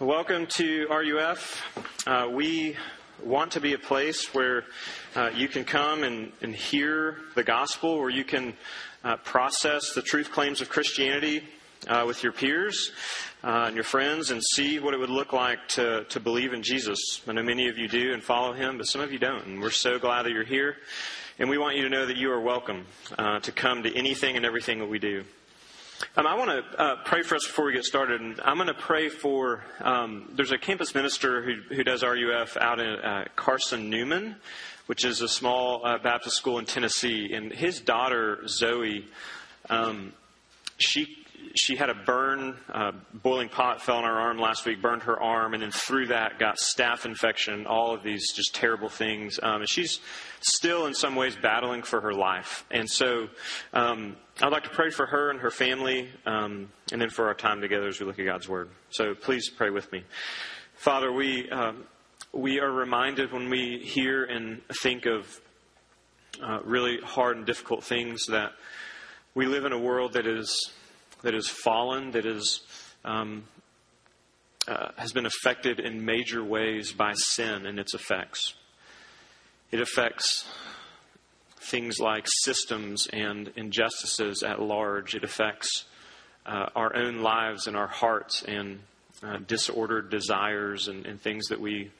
Welcome to RUF. Uh, we want to be a place where uh, you can come and, and, hear the gospel, where you can uh, process the truth claims of Christianity uh, with your peers uh, and your friends and see what it would look like to, to believe in Jesus. I know many of you do and follow him, but some of you don't. And we're so glad that you're here. And we want you to know that you are welcome uh, to come to anything and everything that we do. Um, I want to uh, pray for us before we get started. And I'm going to pray for, um, there's a campus minister who, who does RUF out in uh, Carson Newman, which is a small uh, Baptist school in Tennessee. And his daughter, Zoe, um, she she had a burn, uh, boiling pot fell on her arm last week, burned her arm, and then through that got staph infection, all of these just terrible things. Um, and she's still, in some ways, battling for her life. And so um, I'd like to pray for her and her family, um, and then for our time together as we look at God's Word. So please pray with me. Father, we, uh, we are reminded when we hear and think of uh, really hard and difficult things that we live in a world that is that is fallen, that is, um, uh, has been affected in major ways by sin and its effects. It affects things like systems and injustices at large. It affects uh, our own lives and our hearts and uh, disordered desires and, and things that we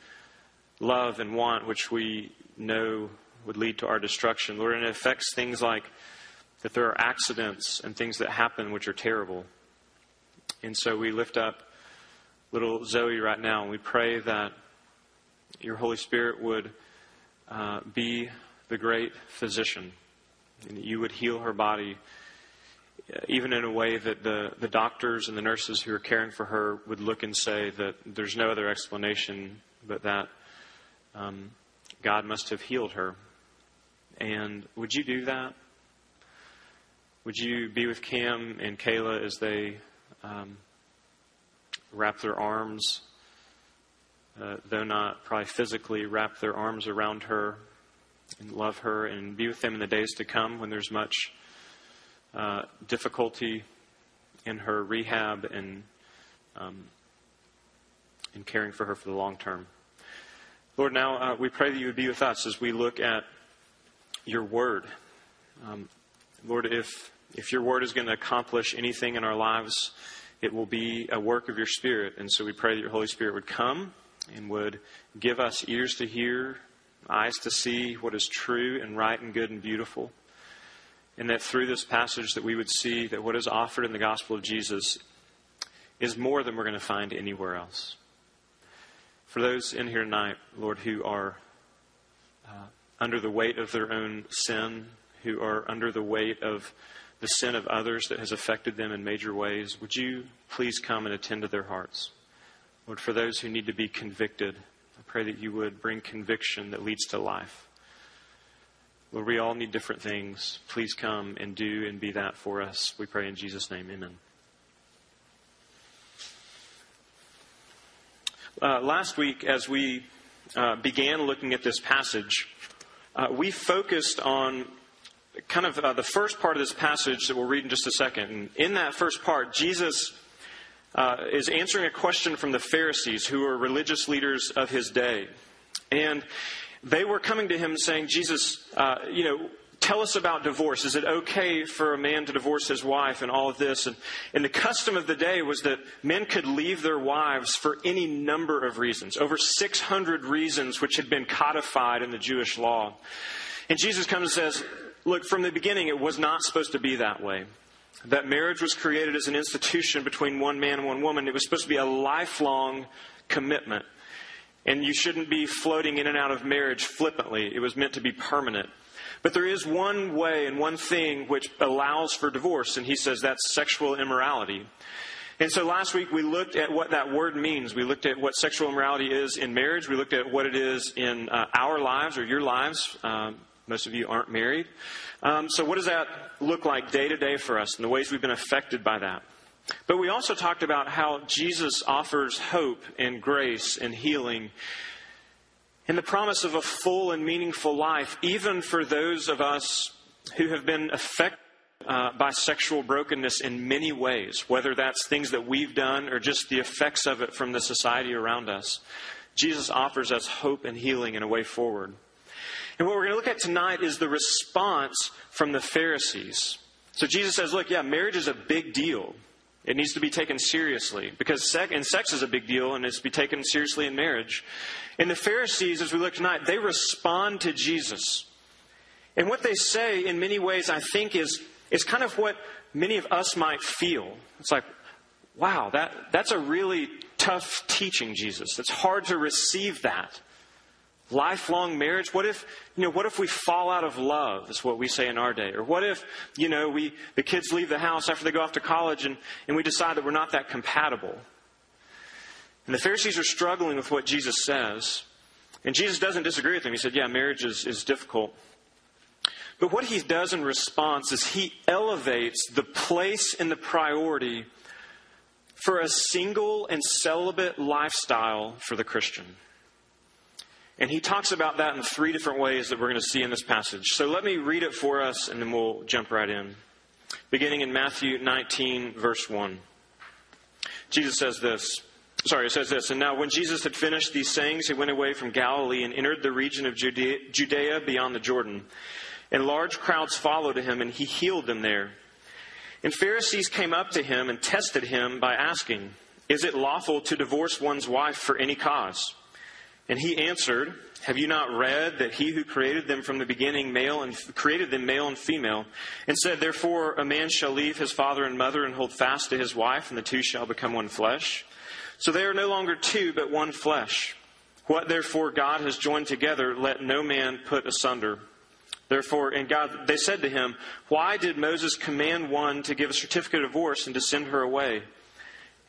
love and want, which we know would lead to our destruction. Lord, and it affects things like that there are accidents and things that happen which are terrible. And so we lift up little Zoe right now and we pray that your Holy Spirit would uh, be the great physician and that you would heal her body uh, even in a way that the, the doctors and the nurses who are caring for her would look and say that there's no other explanation but that um, God must have healed her. And would you do that? Would you be with Cam and Kayla as they um, wrap their arms, uh, though not probably physically, wrap their arms around her and love her and be with them in the days to come when there's much uh, difficulty in her rehab and um, in caring for her for the long term. Lord, now uh, we pray that you would be with us as we look at your word. Um, Lord, if, if your word is going to accomplish anything in our lives, it will be a work of your Spirit. And so we pray that your Holy Spirit would come and would give us ears to hear, eyes to see what is true and right and good and beautiful. And that through this passage that we would see that what is offered in the gospel of Jesus is more than we're going to find anywhere else. For those in here tonight, Lord, who are uh, under the weight of their own sin, who are under the weight of the sin of others that has affected them in major ways, would you please come and attend to their hearts? Lord, for those who need to be convicted, I pray that you would bring conviction that leads to life. Lord, we all need different things. Please come and do and be that for us. We pray in Jesus' name. Amen. Uh, last week, as we uh, began looking at this passage, uh, we focused on kind of uh, the first part of this passage that we'll read in just a second. And in that first part, Jesus uh, is answering a question from the Pharisees, who were religious leaders of his day. And they were coming to him saying, Jesus, uh, you know, tell us about divorce. Is it okay for a man to divorce his wife and all of this? And, and the custom of the day was that men could leave their wives for any number of reasons, over 600 reasons which had been codified in the Jewish law. And Jesus comes and says, Look, from the beginning, it was not supposed to be that way. That marriage was created as an institution between one man and one woman. It was supposed to be a lifelong commitment. And you shouldn't be floating in and out of marriage flippantly. It was meant to be permanent. But there is one way and one thing which allows for divorce, and he says that's sexual immorality. And so last week we looked at what that word means. We looked at what sexual immorality is in marriage. We looked at what it is in uh, our lives or your lives. Um, most of you aren't married. Um, so, what does that look like day to day for us and the ways we've been affected by that? But we also talked about how Jesus offers hope and grace and healing and the promise of a full and meaningful life, even for those of us who have been affected uh, by sexual brokenness in many ways, whether that's things that we've done or just the effects of it from the society around us. Jesus offers us hope and healing and a way forward. And what we're going to look at tonight is the response from the Pharisees. So Jesus says, look, yeah, marriage is a big deal. It needs to be taken seriously because sex, and sex is a big deal and it's to be taken seriously in marriage. And the Pharisees, as we look tonight, they respond to Jesus. And what they say, in many ways, I think, is, is kind of what many of us might feel. It's like, wow, that, that's a really tough teaching, Jesus. It's hard to receive that lifelong marriage? What if you know what if we fall out of love is what we say in our day? Or what if you know we the kids leave the house after they go off to college and, and we decide that we're not that compatible? And the pharisees are struggling with what jesus says. And jesus doesn't disagree with them. He said yeah marriage is, is difficult. But what he does in response is he elevates the place and the priority for a single and celibate lifestyle for the christian and he talks about that in three different ways that we're going to see in this passage. So let me read it for us and then we'll jump right in. Beginning in Matthew 19, verse 1. Jesus says this. Sorry, it says this. And now, when Jesus had finished these sayings, he went away from Galilee and entered the region of Judea, Judea beyond the Jordan. And large crowds followed him, and he healed them there. And Pharisees came up to him and tested him by asking, Is it lawful to divorce one's wife for any cause? And he answered, Have you not read that he who created them from the beginning, male and created them male and female, and said, Therefore a man shall leave his father and mother and hold fast to his wife, and the two shall become one flesh? So they are no longer two, but one flesh. What therefore God has joined together, let no man put asunder. Therefore, and God, they said to him, Why did Moses command one to give a certificate of divorce and to send her away?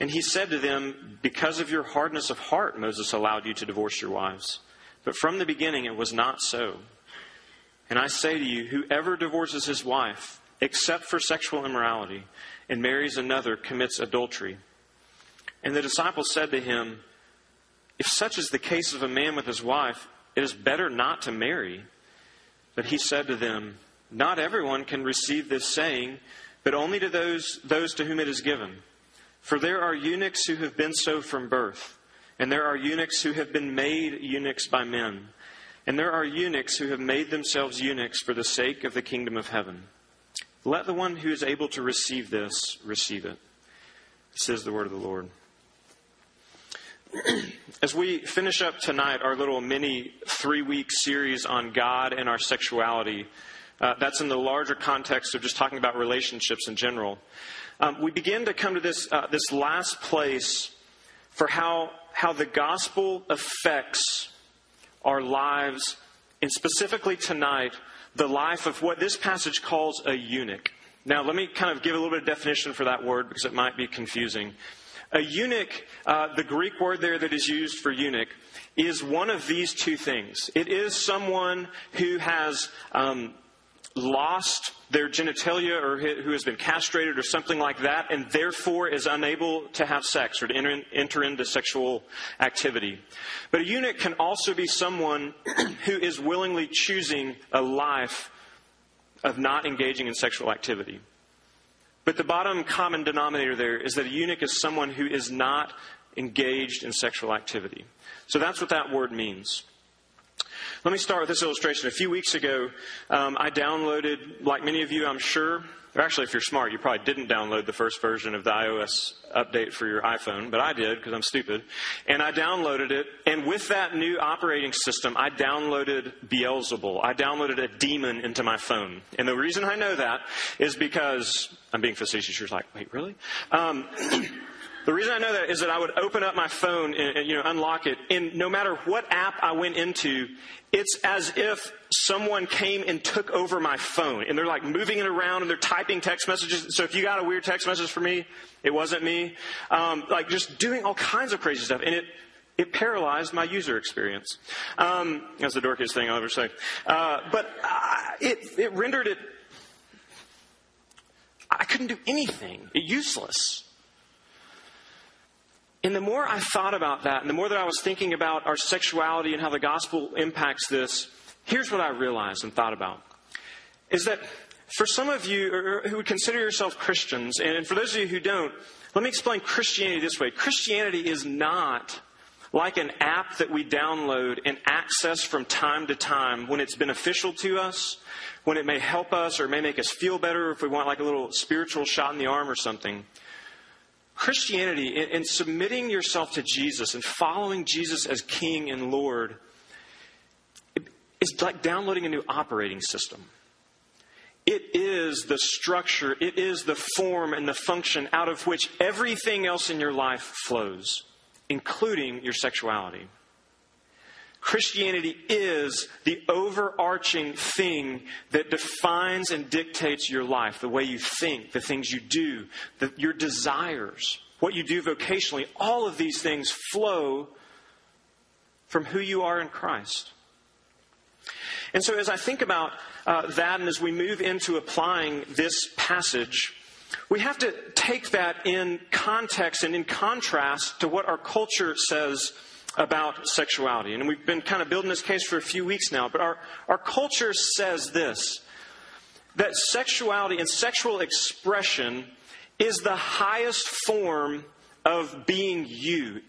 And he said to them, Because of your hardness of heart, Moses allowed you to divorce your wives. But from the beginning it was not so. And I say to you, whoever divorces his wife, except for sexual immorality, and marries another, commits adultery. And the disciples said to him, If such is the case of a man with his wife, it is better not to marry. But he said to them, Not everyone can receive this saying, but only to those, those to whom it is given. For there are eunuchs who have been so from birth, and there are eunuchs who have been made eunuchs by men, and there are eunuchs who have made themselves eunuchs for the sake of the kingdom of heaven. Let the one who is able to receive this receive it. Says the word of the Lord. As we finish up tonight our little mini three week series on God and our sexuality, uh, that's in the larger context of just talking about relationships in general um, we begin to come to this, uh, this last place for how, how the gospel affects our lives, and specifically tonight, the life of what this passage calls a eunuch. Now, let me kind of give a little bit of definition for that word because it might be confusing. A eunuch, uh, the Greek word there that is used for eunuch, is one of these two things. It is someone who has um, lost their genitalia or who has been castrated or something like that and therefore is unable to have sex or to enter, enter into sexual activity. But a eunuch can also be someone who is willingly choosing a life of not engaging in sexual activity. But the bottom common denominator there is that a eunuch is someone who is not engaged in sexual activity. So that's what that word means. Let me start with this illustration. A few weeks ago, um, I downloaded, like many of you, I'm sure, or actually, if you're smart, you probably didn't download the first version of the iOS update for your iPhone, but I did because I'm stupid. And I downloaded it, and with that new operating system, I downloaded Beelzebul. I downloaded a demon into my phone. And the reason I know that is because I'm being facetious. You're like, wait, really? Um, The reason I know that is that I would open up my phone and, you know unlock it, and no matter what app I went into, it's as if someone came and took over my phone, and they're like moving it around and they're typing text messages. So if you got a weird text message for me, it wasn't me. Um, like just doing all kinds of crazy stuff, and it it paralyzed my user experience. Um, that's the dorkiest thing I'll ever say. Uh, but uh, it it rendered it. I couldn't do anything. It useless. And the more I thought about that, and the more that I was thinking about our sexuality and how the gospel impacts this, here's what I realized and thought about is that for some of you who would consider yourself Christians, and for those of you who don't, let me explain Christianity this way Christianity is not like an app that we download and access from time to time when it's beneficial to us, when it may help us or may make us feel better if we want like a little spiritual shot in the arm or something. Christianity, in, submitting yourself to Jesus and following Jesus as King and Lord, is like downloading a new operating system. It is the structure, it is the form and the function out of which everything else in your life flows, including your sexuality. Christianity is the overarching thing that defines and dictates your life, the way you think, the things you do, the, your desires, what you do vocationally. All of these things flow from who you are in Christ. And so, as I think about uh, that, and as we move into applying this passage, we have to take that in context and in contrast to what our culture says about sexuality. And we've been kind of building this case for a few weeks now, but our, our culture says this that sexuality and sexual expression is the highest form of being you.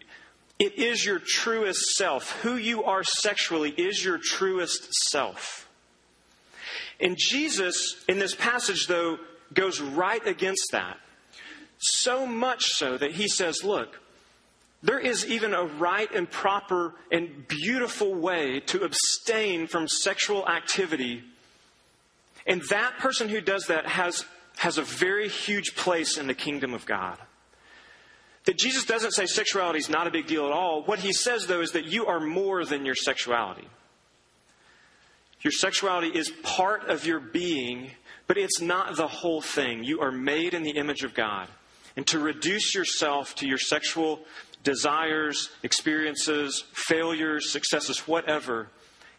It is your truest self. Who you are sexually is your truest self. And Jesus, in this passage, though, goes right against that. So much so that he says, Look, there is even a right and proper and beautiful way to abstain from sexual activity. And that person who does that has, has a very huge place in the kingdom of God. That Jesus doesn't say sexuality is not a big deal at all. What he says, though, is that you are more than your sexuality. Your sexuality is part of your being, but it's not the whole thing. You are made in the image of God. And to reduce yourself to your sexual desires, experiences, failures, successes, whatever,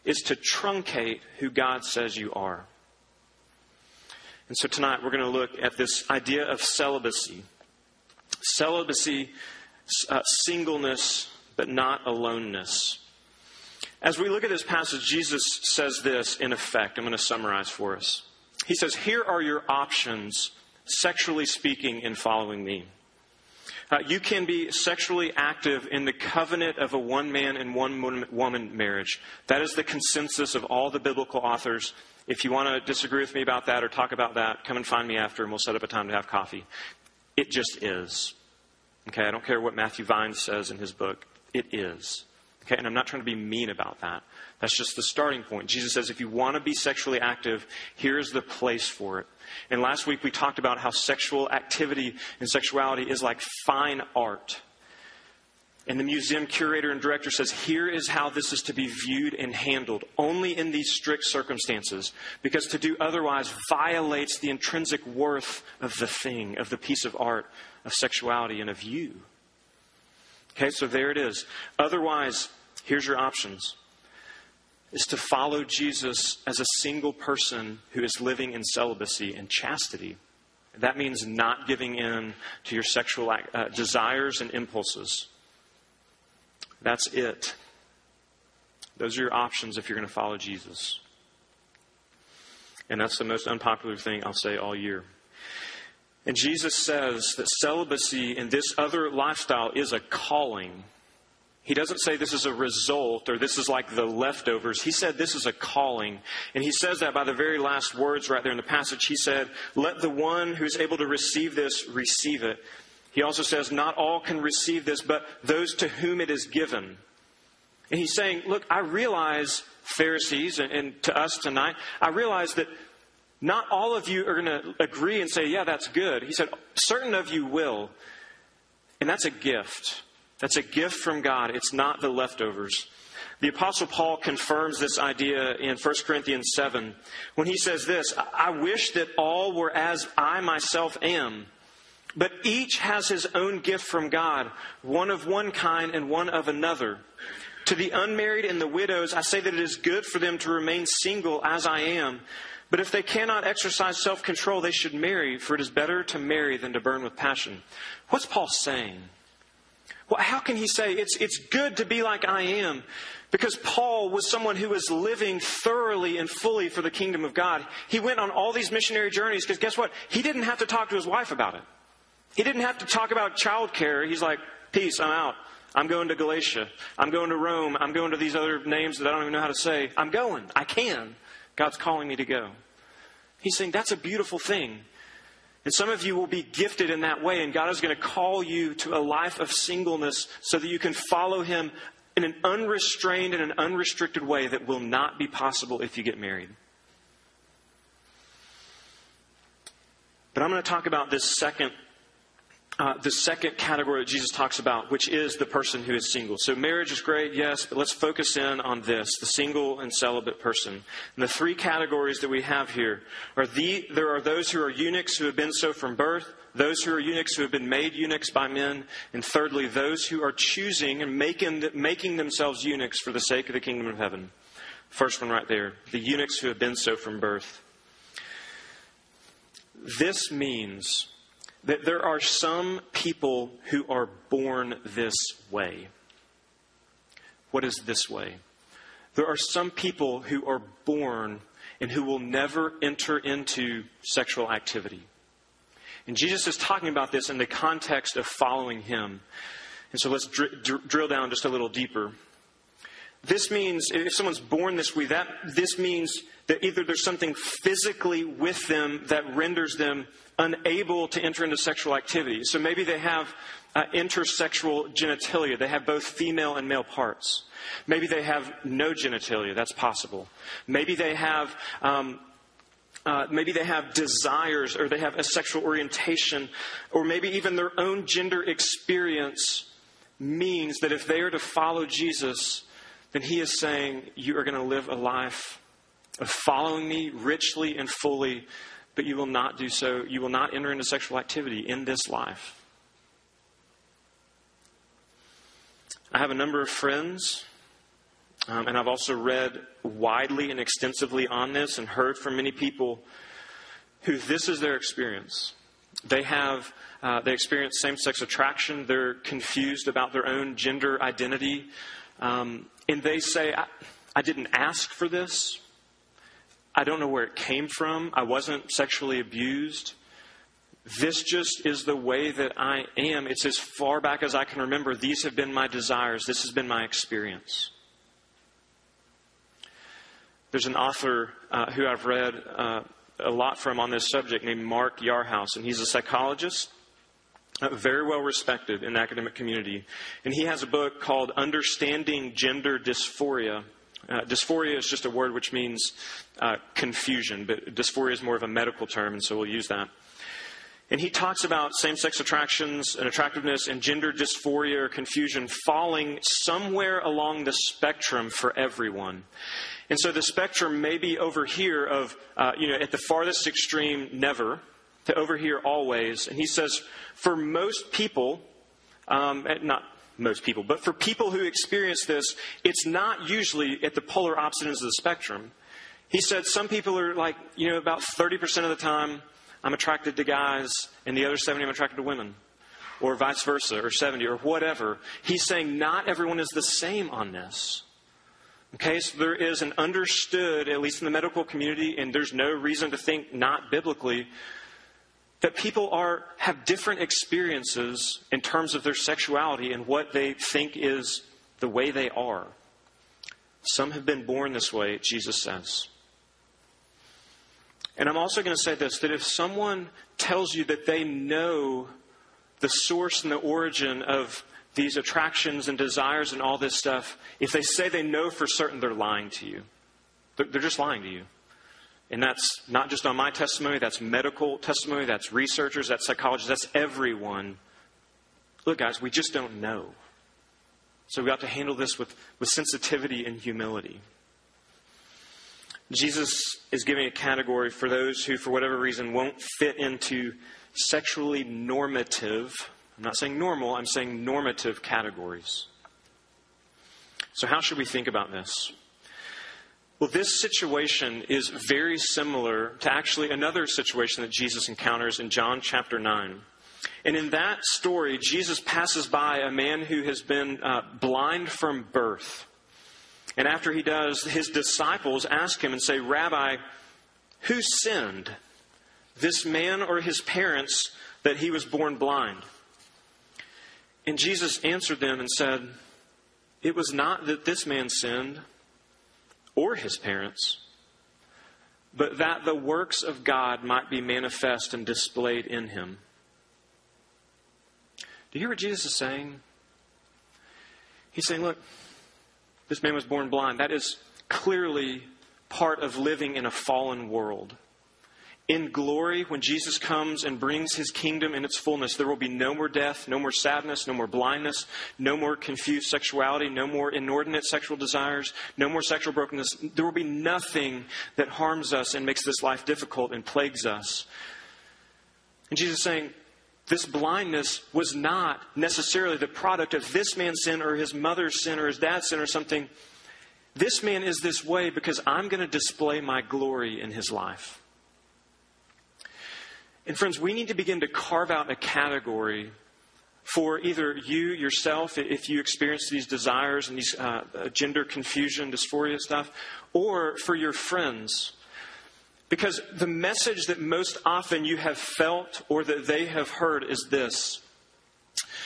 is to truncate who God says you are. And so tonight we're going to look at this idea of celibacy. Celibacy, uh, singleness, but not aloneness. As we look at this passage, Jesus says this in effect. I'm going to summarize for us. He says, Here are your options, sexually speaking, in following me. Uh, you can be sexually active in the covenant of a one man and one woman marriage. That is the consensus of all the biblical authors. If you want to disagree with me about that or talk about that, come and find me after and we'll set up a time to have coffee. It just is. Okay, I don't care what Matthew Vines says in his book. It is. Okay, and I'm not trying to be mean about that. That's just the starting point. Jesus says if you want to be sexually active, here's the place for it. And last week we talked about how sexual activity and sexuality is like fine art. And the museum curator and director says, here is how this is to be viewed and handled, only in these strict circumstances, because to do otherwise violates the intrinsic worth of the thing, of the piece of art, of sexuality, and of you. Okay, so there it is. Otherwise, here's your options is to follow Jesus as a single person who is living in celibacy and chastity. That means not giving in to your sexual uh, desires and impulses. That's it. Those are your options if you're going to follow Jesus. And that's the most unpopular thing I'll say all year. And Jesus says that celibacy in this other lifestyle is a calling. He doesn't say this is a result or this is like the leftovers. He said this is a calling. And he says that by the very last words right there in the passage. He said, Let the one who's able to receive this receive it. He also says, Not all can receive this, but those to whom it is given. And he's saying, Look, I realize, Pharisees, and, and to us tonight, I realize that not all of you are going to agree and say, yeah, that's good. He said, certain of you will. And that's a gift. That's a gift from God. It's not the leftovers. The Apostle Paul confirms this idea in 1 Corinthians 7 when he says this I wish that all were as I myself am, but each has his own gift from God, one of one kind and one of another. To the unmarried and the widows, I say that it is good for them to remain single as I am. But if they cannot exercise self control, they should marry, for it is better to marry than to burn with passion. What's Paul saying? Well, how can he say it's, it's good to be like I am? Because Paul was someone who was living thoroughly and fully for the kingdom of God. He went on all these missionary journeys because guess what? He didn't have to talk to his wife about it. He didn't have to talk about childcare. He's like, peace, I'm out. I'm going to Galatia. I'm going to Rome. I'm going to these other names that I don't even know how to say. I'm going. I can. God's calling me to go. He's saying that's a beautiful thing. And some of you will be gifted in that way, and God is going to call you to a life of singleness so that you can follow Him in an unrestrained and an unrestricted way that will not be possible if you get married. But I'm going to talk about this second uh, the second category that Jesus talks about, which is the person who is single. So marriage is great, yes, but let's focus in on this the single and celibate person. And the three categories that we have here are the, there are those who are eunuchs who have been so from birth, those who are eunuchs who have been made eunuchs by men, and thirdly, those who are choosing and making, making themselves eunuchs for the sake of the kingdom of heaven. First one right there the eunuchs who have been so from birth. This means that there are some people who are born this way. What is this way? There are some people who are born and who will never enter into sexual activity. And Jesus is talking about this in the context of following him. And so let's dr- dr- drill down just a little deeper. This means, if someone's born this way, that, this means that either there's something physically with them that renders them unable to enter into sexual activity. So maybe they have uh, intersexual genitalia. They have both female and male parts. Maybe they have no genitalia. That's possible. Maybe they have. Um, uh, maybe they have desires or they have a sexual orientation, or maybe even their own gender experience means that if they are to follow Jesus, then he is saying, You are going to live a life of following me richly and fully but you will not do so. You will not enter into sexual activity in this life. I have a number of friends, um, and I've also read widely and extensively on this and heard from many people who this is their experience. They have uh, they experience same-sex attraction. They're confused about their own gender identity, um, and they say, I, "I didn't ask for this. I don't know where it came from. I wasn't sexually abused. This just is the way that I am. It's as far back as I can remember. These have been my desires. This has been my experience. There's an author uh, who I've read uh, a lot from on this subject named Mark Yarhouse, and he's a psychologist, uh, very well respected in the academic community. And he has a book called Understanding Gender Dysphoria uh, dysphoria is just a word which means uh, confusion, but dysphoria is more of a medical term, and so we'll use that. And he talks about same sex attractions and attractiveness and gender dysphoria or confusion falling somewhere along the spectrum for everyone. And so the spectrum may be over here of, uh, you know, at the farthest extreme, never, to over here, always. And he says, for most people, um, not most people. But for people who experience this, it's not usually at the polar opposite ends of the spectrum. He said some people are like, you know, about 30% of the time I'm attracted to guys, and the other 70 I'm attracted to women, or vice versa, or 70, or whatever. He's saying not everyone is the same on this. Okay, so there is an understood, at least in the medical community, and there's no reason to think not biblically, that people are have different experiences in terms of their sexuality and what they think is the way they are. Some have been born this way, Jesus says. And I'm also going to say this that if someone tells you that they know the source and the origin of these attractions and desires and all this stuff, if they say they know for certain, they're lying to you. They're, just lying to you. And that's not just on my testimony, that's medical testimony, that's researchers, that's psychologists, that's everyone. Look, guys, we just don't know. So we have to handle this with, with sensitivity and humility. Jesus is giving a category for those who, for whatever reason, won't fit into sexually normative, I'm not saying normal, I'm saying normative categories. So, how should we think about this? Well, this situation is very similar to actually another situation that Jesus encounters in John chapter 9. And in that story, Jesus passes by a man who has been uh, blind from birth. And after he does, his disciples ask him and say, Rabbi, who sinned, this man or his parents, that he was born blind? And Jesus answered them and said, It was not that this man sinned or his parents, but that the works of God might be manifest and displayed in him. Do you hear what Jesus is saying? He's saying, Look, this man was born blind. That is clearly part of living in a fallen world. In glory, when Jesus comes and brings his kingdom in its fullness, there will be no more death, no more sadness, no more blindness, no more confused sexuality, no more inordinate sexual desires, no more sexual brokenness. There will be nothing that harms us and makes this life difficult and plagues us. And Jesus is saying, this blindness was not necessarily the product of this man's sin or his mother's sin or his dad's sin or something. This man is this way because I'm going to display my glory in his life. And friends, we need to begin to carve out a category for either you yourself, if you experience these desires and these uh, gender confusion, dysphoria stuff, or for your friends. Because the message that most often you have felt or that they have heard is this.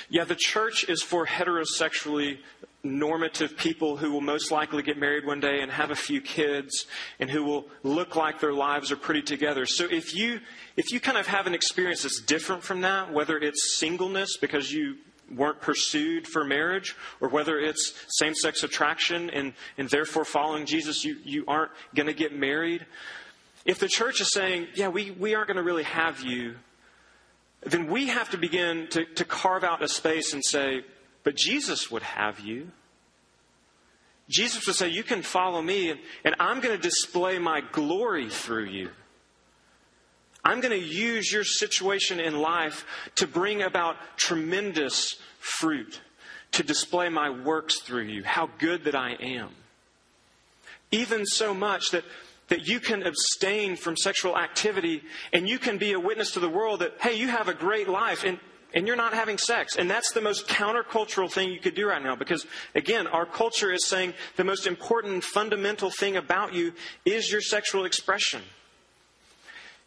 Yeah, the church is for heterosexually normative people who will most likely get married one day and have a few kids and who will look like their lives are pretty together. So if you if you kind of have an experience that's different from that, whether it's singleness because you weren't pursued for marriage, or whether it's same sex attraction and, and therefore following Jesus, you, you aren't going to get married. If the church is saying, yeah, we, we aren't going to really have you, then we have to begin to, to carve out a space and say, but Jesus would have you. Jesus would say, You can follow me, and, and I'm going to display my glory through you. I'm going to use your situation in life to bring about tremendous fruit, to display my works through you, how good that I am. Even so much that, that you can abstain from sexual activity and you can be a witness to the world that, hey, you have a great life. And and you're not having sex. And that's the most countercultural thing you could do right now because, again, our culture is saying the most important fundamental thing about you is your sexual expression.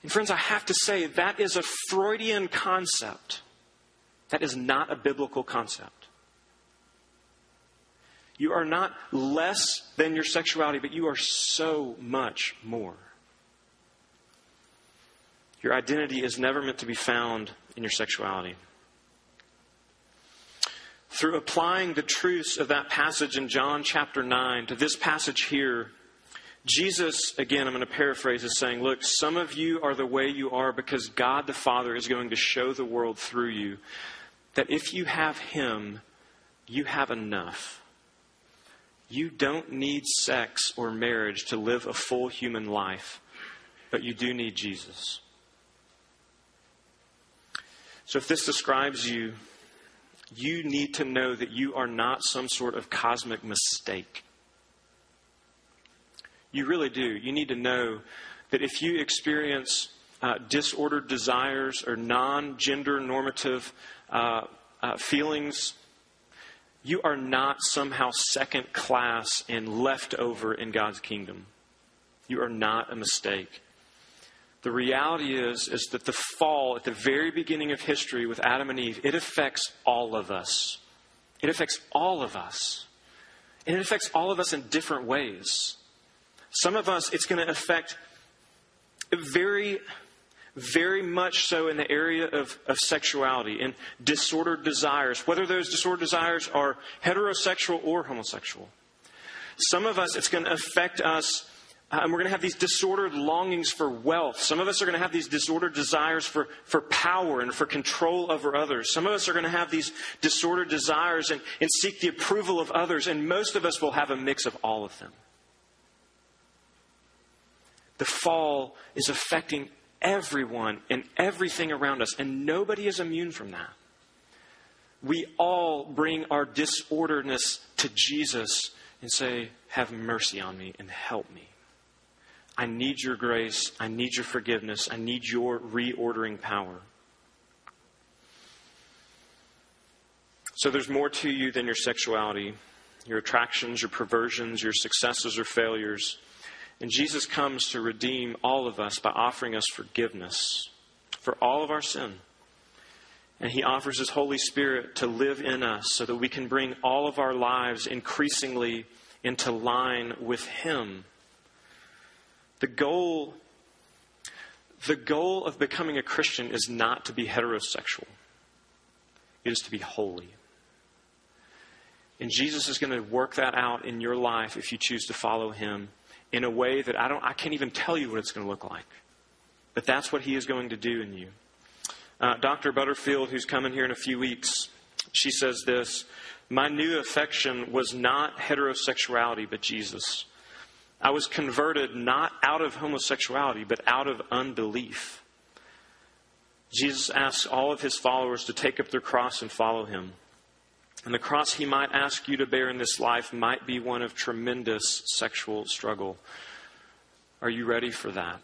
And, friends, I have to say that is a Freudian concept. That is not a biblical concept. You are not less than your sexuality, but you are so much more. Your identity is never meant to be found in your sexuality through applying the truths of that passage in John chapter 9 to this passage here, Jesus, again, I'm going to paraphrase, is saying, Look, some of you are the way you are because God the Father is going to show the world through you that if you have Him, you have enough. You don't need sex or marriage to live a full human life, but you do need Jesus. So if this describes you, you need to know that you are not some sort of cosmic mistake. You really do. You need to know that if you experience uh, disordered desires or non gender normative uh, uh, feelings, you are not somehow second class and left over in God's kingdom. You are not a mistake. The reality is, is that the fall at the very beginning of history with Adam and Eve, it affects all of us. It affects all of us. And it affects all of us in different ways. Some of us, it's going to affect very, very much so in the area of, of sexuality and disordered desires, whether those disordered desires are heterosexual or homosexual. Some of us, it's going to affect us Uh, and we're going to have these disordered longings for wealth. Some of us are going to have these disordered desires for, for power and for control over others. Some of us are going to have these disordered desires and, and seek the approval of others. And most of us will have a mix of all of them. The fall is affecting everyone and everything around us, and nobody is immune from that. We all bring our disorderedness to Jesus and say, Have mercy on me and help me. I need your grace. I need your forgiveness. I need your reordering power. So there's more to you than your sexuality, your attractions, your perversions, your successes or failures. And Jesus comes to redeem all of us by offering us forgiveness for all of our sin. And he offers his Holy Spirit to live in us so that we can bring all of our lives increasingly into line with him. The goal the goal of becoming a Christian is not to be heterosexual. It is to be holy. And Jesus is going to work that out in your life if you choose to follow him in a way that I don't I can't even tell you what it's going to look like. But that's what he is going to do in you. Uh, Dr. Butterfield, who's coming here in a few weeks, she says this My new affection was not heterosexuality, but Jesus. I was converted not out of homosexuality, but out of unbelief. Jesus asks all of his followers to take up their cross and follow him. And the cross he might ask you to bear in this life might be one of tremendous sexual struggle. Are you ready for that?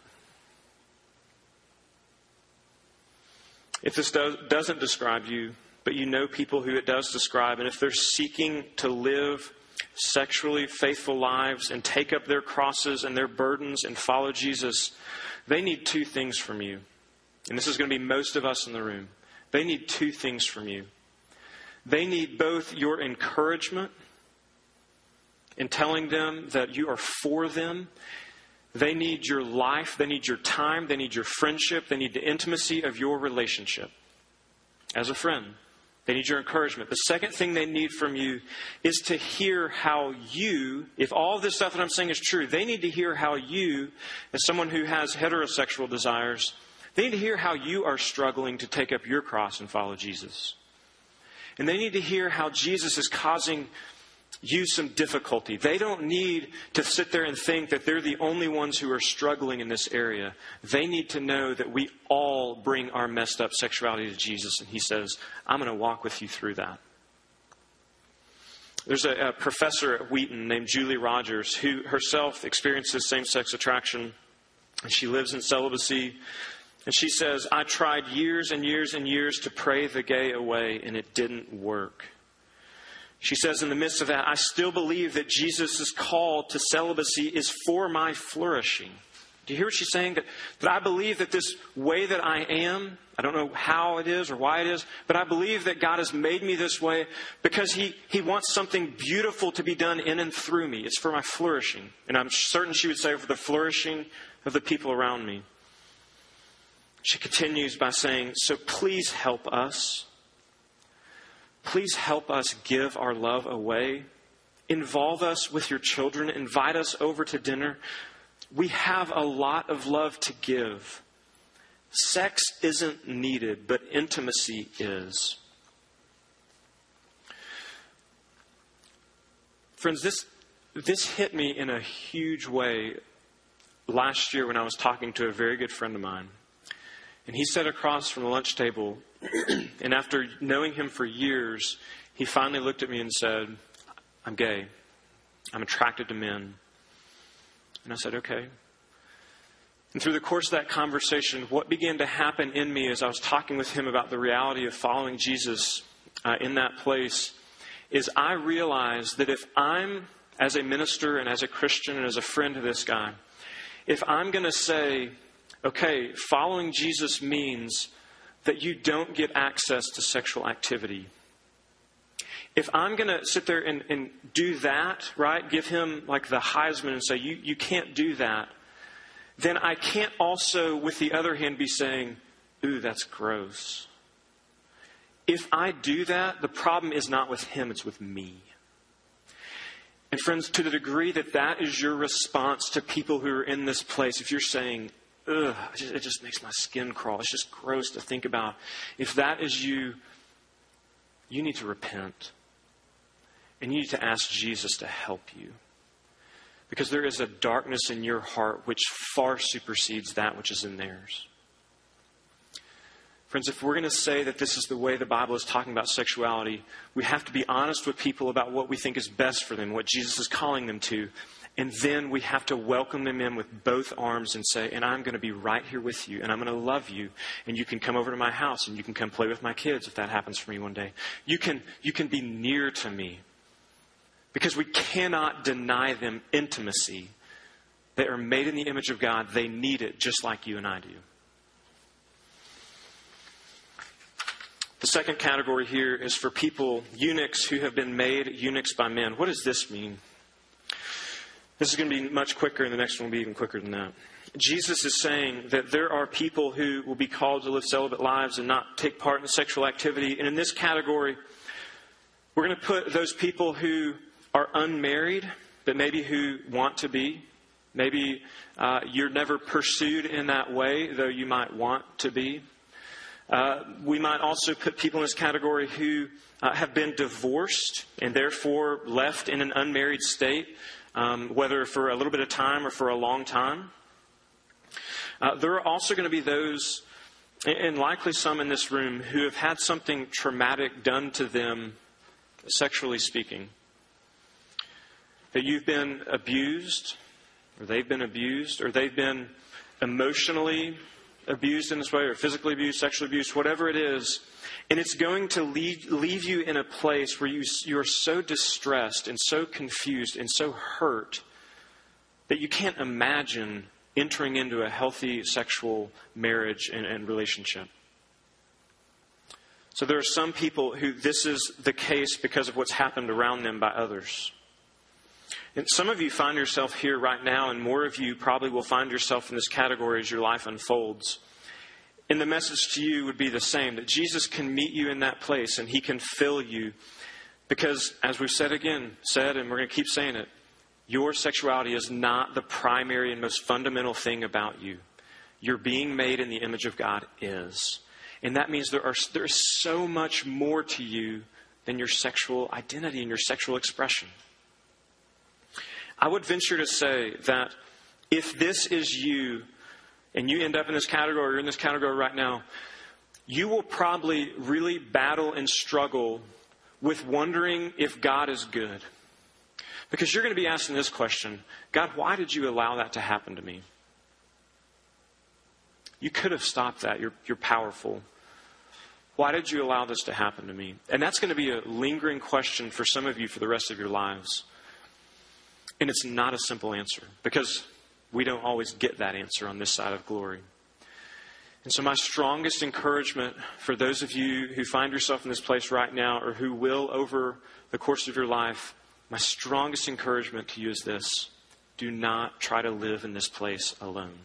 If this does, doesn't describe you, but you know people who it does describe, and if they're seeking to live sexually faithful lives and take up their crosses and their burdens and follow Jesus, they need two things from you. And this is going to be most of us in the room. They need two things from you. They need both your encouragement in telling them that you are for them. They need your life. They need your time. They need your friendship. They need the intimacy of your relationship as a friend. They need your encouragement. The second thing they need from you is to hear how you, if all this stuff that I'm saying is true, they need to hear how you, as someone who has heterosexual desires, they need to hear how you are struggling to take up your cross and follow Jesus. And they need to hear how Jesus is causing you some difficulty. They don't need to sit there and think that they're the only ones who are struggling in this area. They need to know that we all bring our messed up sexuality to Jesus, and He says, I'm going to walk with you through that. There's a, a professor at Wheaton named Julie Rodgers who herself experiences same sex attraction, and she lives in celibacy. And she says, I tried years and years and years to pray the gay away, and it didn't work. She says, in the midst of that, I still believe that Jesus' call to celibacy is for my flourishing. Do you hear what she's saying? That, that I believe that this way that I am, I don't know how it is or why it is, but I believe that God has made me this way because He, he wants something beautiful to be done in and through me. It's for my flourishing. And I'm certain she would say for the flourishing of the people around me. She continues by saying, So please help us. Please help us give our love away. Involve us with your children. Invite us over to dinner. We have a lot of love to give. Sex isn't needed, but intimacy is. Friends, this, this hit me in a huge way last year when I was talking to a very good friend of mine. And he sat across from the lunch table, and after knowing him for years, he finally looked at me and said, I'm gay. I'm attracted to men. And I said, okay. And through the course of that conversation, what began to happen in me as I was talking with him about the reality of following Jesus uh, in that place is I realized that if I'm, as a minister and as a Christian and as a friend to this guy, if I'm going to say, okay, following Jesus means that you don't get access to sexual activity. If I'm going to sit there and, and do that, right, give him like the Heisman and say, you, you can't do that, then I can't also, with the other hand, be saying, ooh, that's gross. If I do that, the problem is not with him, it's with me. And friends, to the degree that that is your response to people who are in this place, if you're saying, ugh, it just makes my skin crawl. It's just gross to think about. If that is you, you need to repent. And you need to ask Jesus to help you. Because there is a darkness in your heart which far supersedes that which is in theirs. Friends, if we're going to say that this is the way the Bible is talking about sexuality, we have to be honest with people about what we think is best for them, what Jesus is calling them to, And then we have to welcome them in with both arms and say, and I'm going to be right here with you, and I'm going to love you, and you can come over to my house, and you can come play with my kids if that happens for me one day. You can, you can be near to me. Because we cannot deny them intimacy. They are made in the image of God. They need it just like you and I do. The second category here is for people, eunuchs who have been made eunuchs by men. What does this mean? This is going to be much quicker, and the next one will be even quicker than that. Jesus is saying that there are people who will be called to live celibate lives and not take part in sexual activity. And in this category, we're going to put those people who are unmarried, but maybe who want to be. Maybe uh, you're never pursued in that way, though you might want to be. Uh, we might also put people in this category who uh, have been divorced and therefore left in an unmarried state um, whether for a little bit of time or for a long time. Uh, there are also going to be those, and likely some in this room, who have had something traumatic done to them, sexually speaking. That you've been abused, or they've been abused, or they've been emotionally abused in this way, or physically abused, sexually abused, whatever it is. And it's going to leave, leave you in a place where you, you're so distressed and so confused and so hurt that you can't imagine entering into a healthy sexual marriage and, and relationship. So there are some people who this is the case because of what's happened around them by others. And some of you find yourself here right now, and more of you probably will find yourself in this category as your life unfolds. And the message to you would be the same that Jesus can meet you in that place and he can fill you. Because, as we've said again, said, and we're going to keep saying it, your sexuality is not the primary and most fundamental thing about you. Your being made in the image of God is. And that means there, are, there is so much more to you than your sexual identity and your sexual expression. I would venture to say that if this is you, and you end up in this category or in this category right now, you will probably really battle and struggle with wondering if God is good. Because you're going to be asking this question God, why did you allow that to happen to me? You could have stopped that. You're, you're powerful. Why did you allow this to happen to me? And that's going to be a lingering question for some of you for the rest of your lives. And it's not a simple answer because we don't always get that answer on this side of glory. And so, my strongest encouragement for those of you who find yourself in this place right now or who will over the course of your life, my strongest encouragement to you is this do not try to live in this place alone.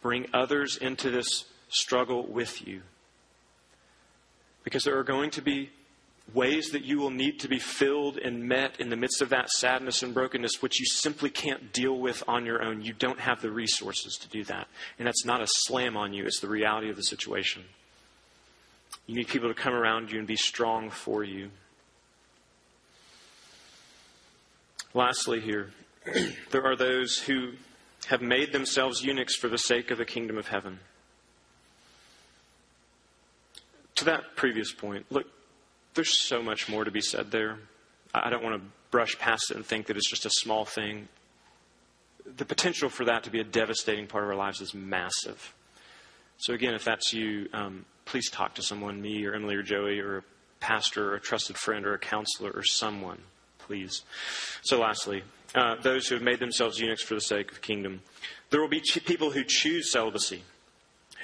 Bring others into this struggle with you. Because there are going to be ways that you will need to be filled and met in the midst of that sadness and brokenness, which you simply can't deal with on your own. You don't have the resources to do that. And that's not a slam on you, it's the reality of the situation. You need people to come around you and be strong for you. Lastly, here, there are those who have made themselves eunuchs for the sake of the kingdom of heaven. To that previous point, look, there's so much more to be said there. I don't want to brush past it and think that it's just a small thing. The potential for that to be a devastating part of our lives is massive. So, again, if that's you, um, please talk to someone, me or Emily or Joey or a pastor or a trusted friend or a counselor or someone, please. So, lastly, uh, those who have made themselves eunuchs for the sake of kingdom. There will be ch- people who choose celibacy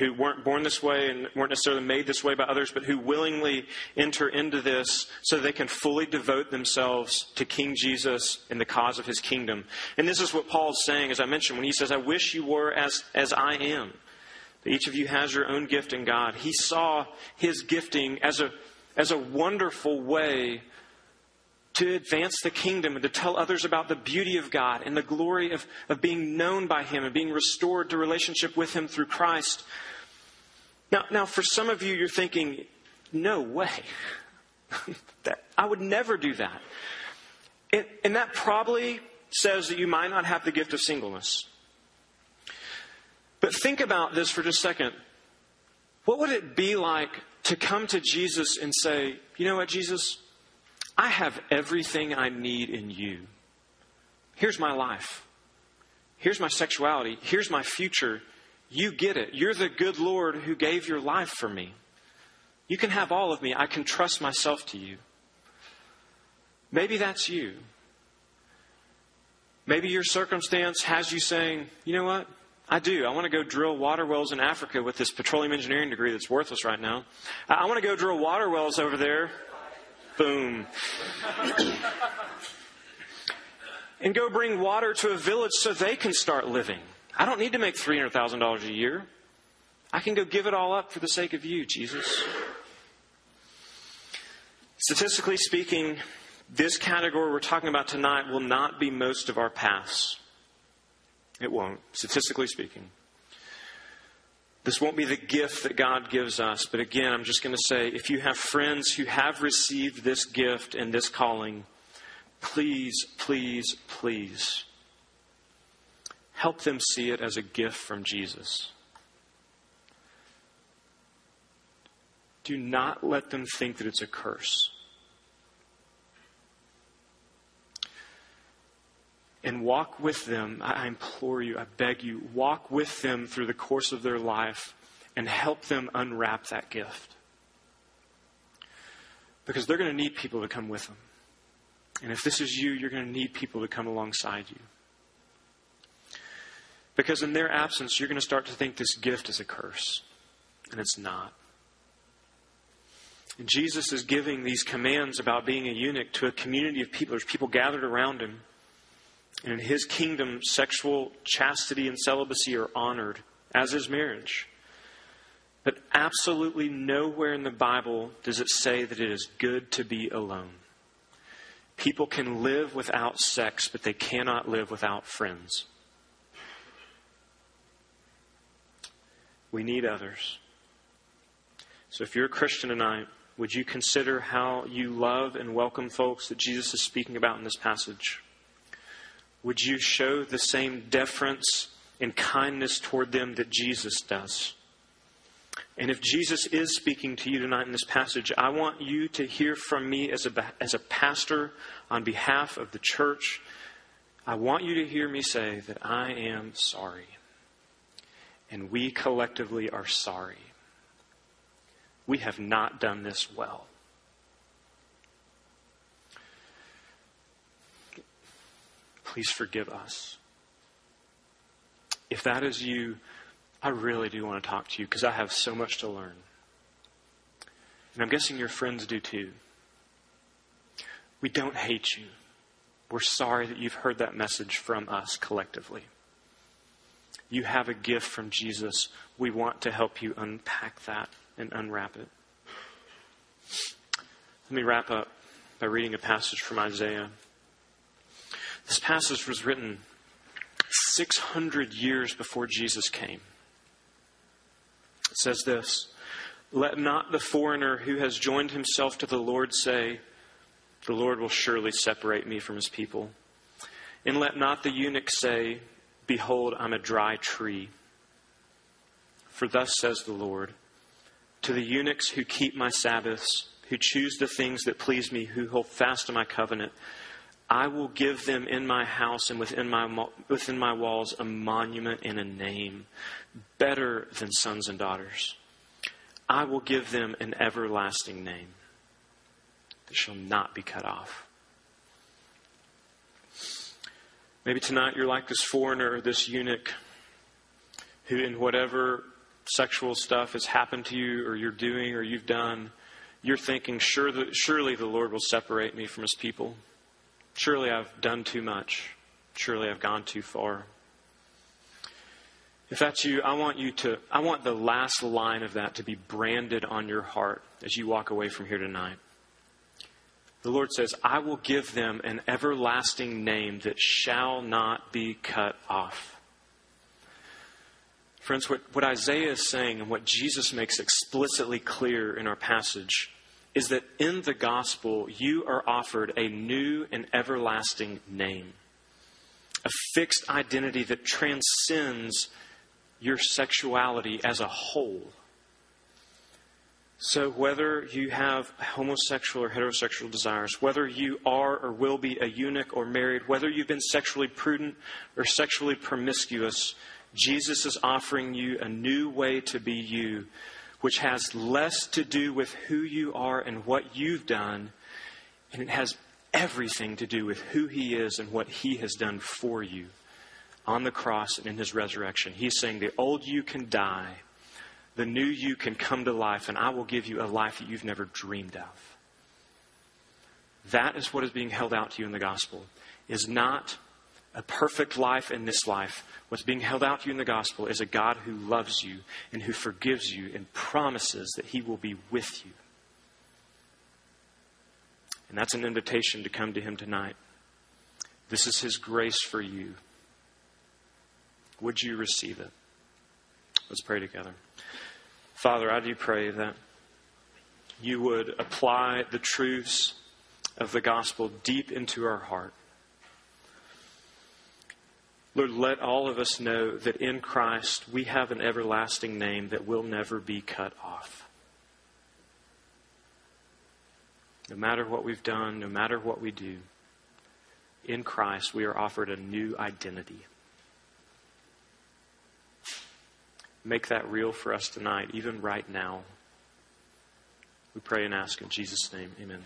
who weren't born this way and weren't necessarily made this way by others, but who willingly enter into this so they can fully devote themselves to King Jesus and the cause of his kingdom. And this is what Paul's saying, as I mentioned, when he says, I wish you were as, as I am. Each of you has your own gift in God. He saw his gifting as a, as a wonderful way to advance the kingdom and to tell others about the beauty of God and the glory of, of being known by Him and being restored to relationship with Him through Christ. Now, now, for some of you, you're thinking, no way. that, I would never do that. And, and that probably says that you might not have the gift of singleness. But think about this for just a second. What would it be like to come to Jesus and say, you know what, Jesus? I have everything I need in you. Here's my life. Here's my sexuality. Here's my future. You get it. You're the good Lord who gave your life for me. You can have all of me. I can trust myself to you. Maybe that's you. Maybe your circumstance has you saying, you know what? I do. I want to go drill water wells in Africa with this petroleum engineering degree that's worthless right now. I want to go drill water wells over there. Boom. and go bring water to a village so they can start living. I don't need to make $300,000 a year. I can go give it all up for the sake of you, Jesus. Statistically speaking, this category we're talking about tonight will not be most of our paths. It won't, statistically speaking. This won't be the gift that God gives us. But again, I'm just going to say if you have friends who have received this gift and this calling, please, please, please help them see it as a gift from Jesus. Do not let them think that it's a curse. and walk with them. I implore you, I beg you, walk with them through the course of their life and help them unwrap that gift. Because they're going to need people to come with them. And if this is you, you're going to need people to come alongside you. Because in their absence, you're going to start to think this gift is a curse. And it's not. And Jesus is giving these commands about being a eunuch to a community of people. There's people gathered around him. And in his kingdom, sexual chastity and celibacy are honored, as is marriage. But absolutely nowhere in the Bible does it say that it is good to be alone. People can live without sex, but they cannot live without friends. We need others. So if you're a Christian tonight, would you consider how you love and welcome folks that Jesus is speaking about in this passage? would you show the same deference and kindness toward them that Jesus does? And if Jesus is speaking to you tonight in this passage, I want you to hear from me as a, as a pastor on behalf of the church. I want you to hear me say that I am sorry. And we collectively are sorry. We have not done this well. please forgive us. If that is you, I really do want to talk to you because I have so much to learn. And I'm guessing your friends do too. We don't hate you. We're sorry that you've heard that message from us collectively. You have a gift from Jesus. We want to help you unpack that and unwrap it. Let me wrap up by reading a passage from Isaiah. This passage was written 600 years before Jesus came. It says this Let not the foreigner who has joined himself to the Lord say, The Lord will surely separate me from his people. And let not the eunuch say, Behold, I'm a dry tree. For thus says the Lord To the eunuchs who keep my Sabbaths, who choose the things that please me, who hold fast to my covenant, I will give them in my house and within my, within my walls a monument and a name better than sons and daughters. I will give them an everlasting name that shall not be cut off. Maybe tonight you're like this foreigner, this eunuch, who, in whatever sexual stuff has happened to you, or you're doing, or you've done, you're thinking, sure that, surely the Lord will separate me from his people. Surely I've done too much. Surely I've gone too far. If that's you, I want you to, I want the last line of that to be branded on your heart as you walk away from here tonight. The Lord says, I will give them an everlasting name that shall not be cut off. Friends, what, what Isaiah is saying and what Jesus makes explicitly clear in our passage is that in the gospel, you are offered a new and everlasting name, a fixed identity that transcends your sexuality as a whole. So, whether you have homosexual or heterosexual desires, whether you are or will be a eunuch or married, whether you've been sexually prudent or sexually promiscuous, Jesus is offering you a new way to be you, which has less to do with who you are and what you've done, and it has everything to do with who He is and what He has done for you on the cross and in His resurrection. He's saying the old you can die the new you can come to life, and I will give you a life that you've never dreamed of. That is what is being held out to you in the gospel, is not a perfect life in this life. What's being held out to you in the gospel is a God who loves you and who forgives you and promises that he will be with you. And that's an invitation to come to him tonight. This is his grace for you. Would you receive it? Let's pray together. Father, I do pray that you would apply the truths of the gospel deep into our heart. Lord, let all of us know that in Christ we have an everlasting name that will never be cut off. No matter what we've done, no matter what we do, in Christ we are offered a new identity. Make that real for us tonight, even right now. We pray and ask in Jesus' name. Amen.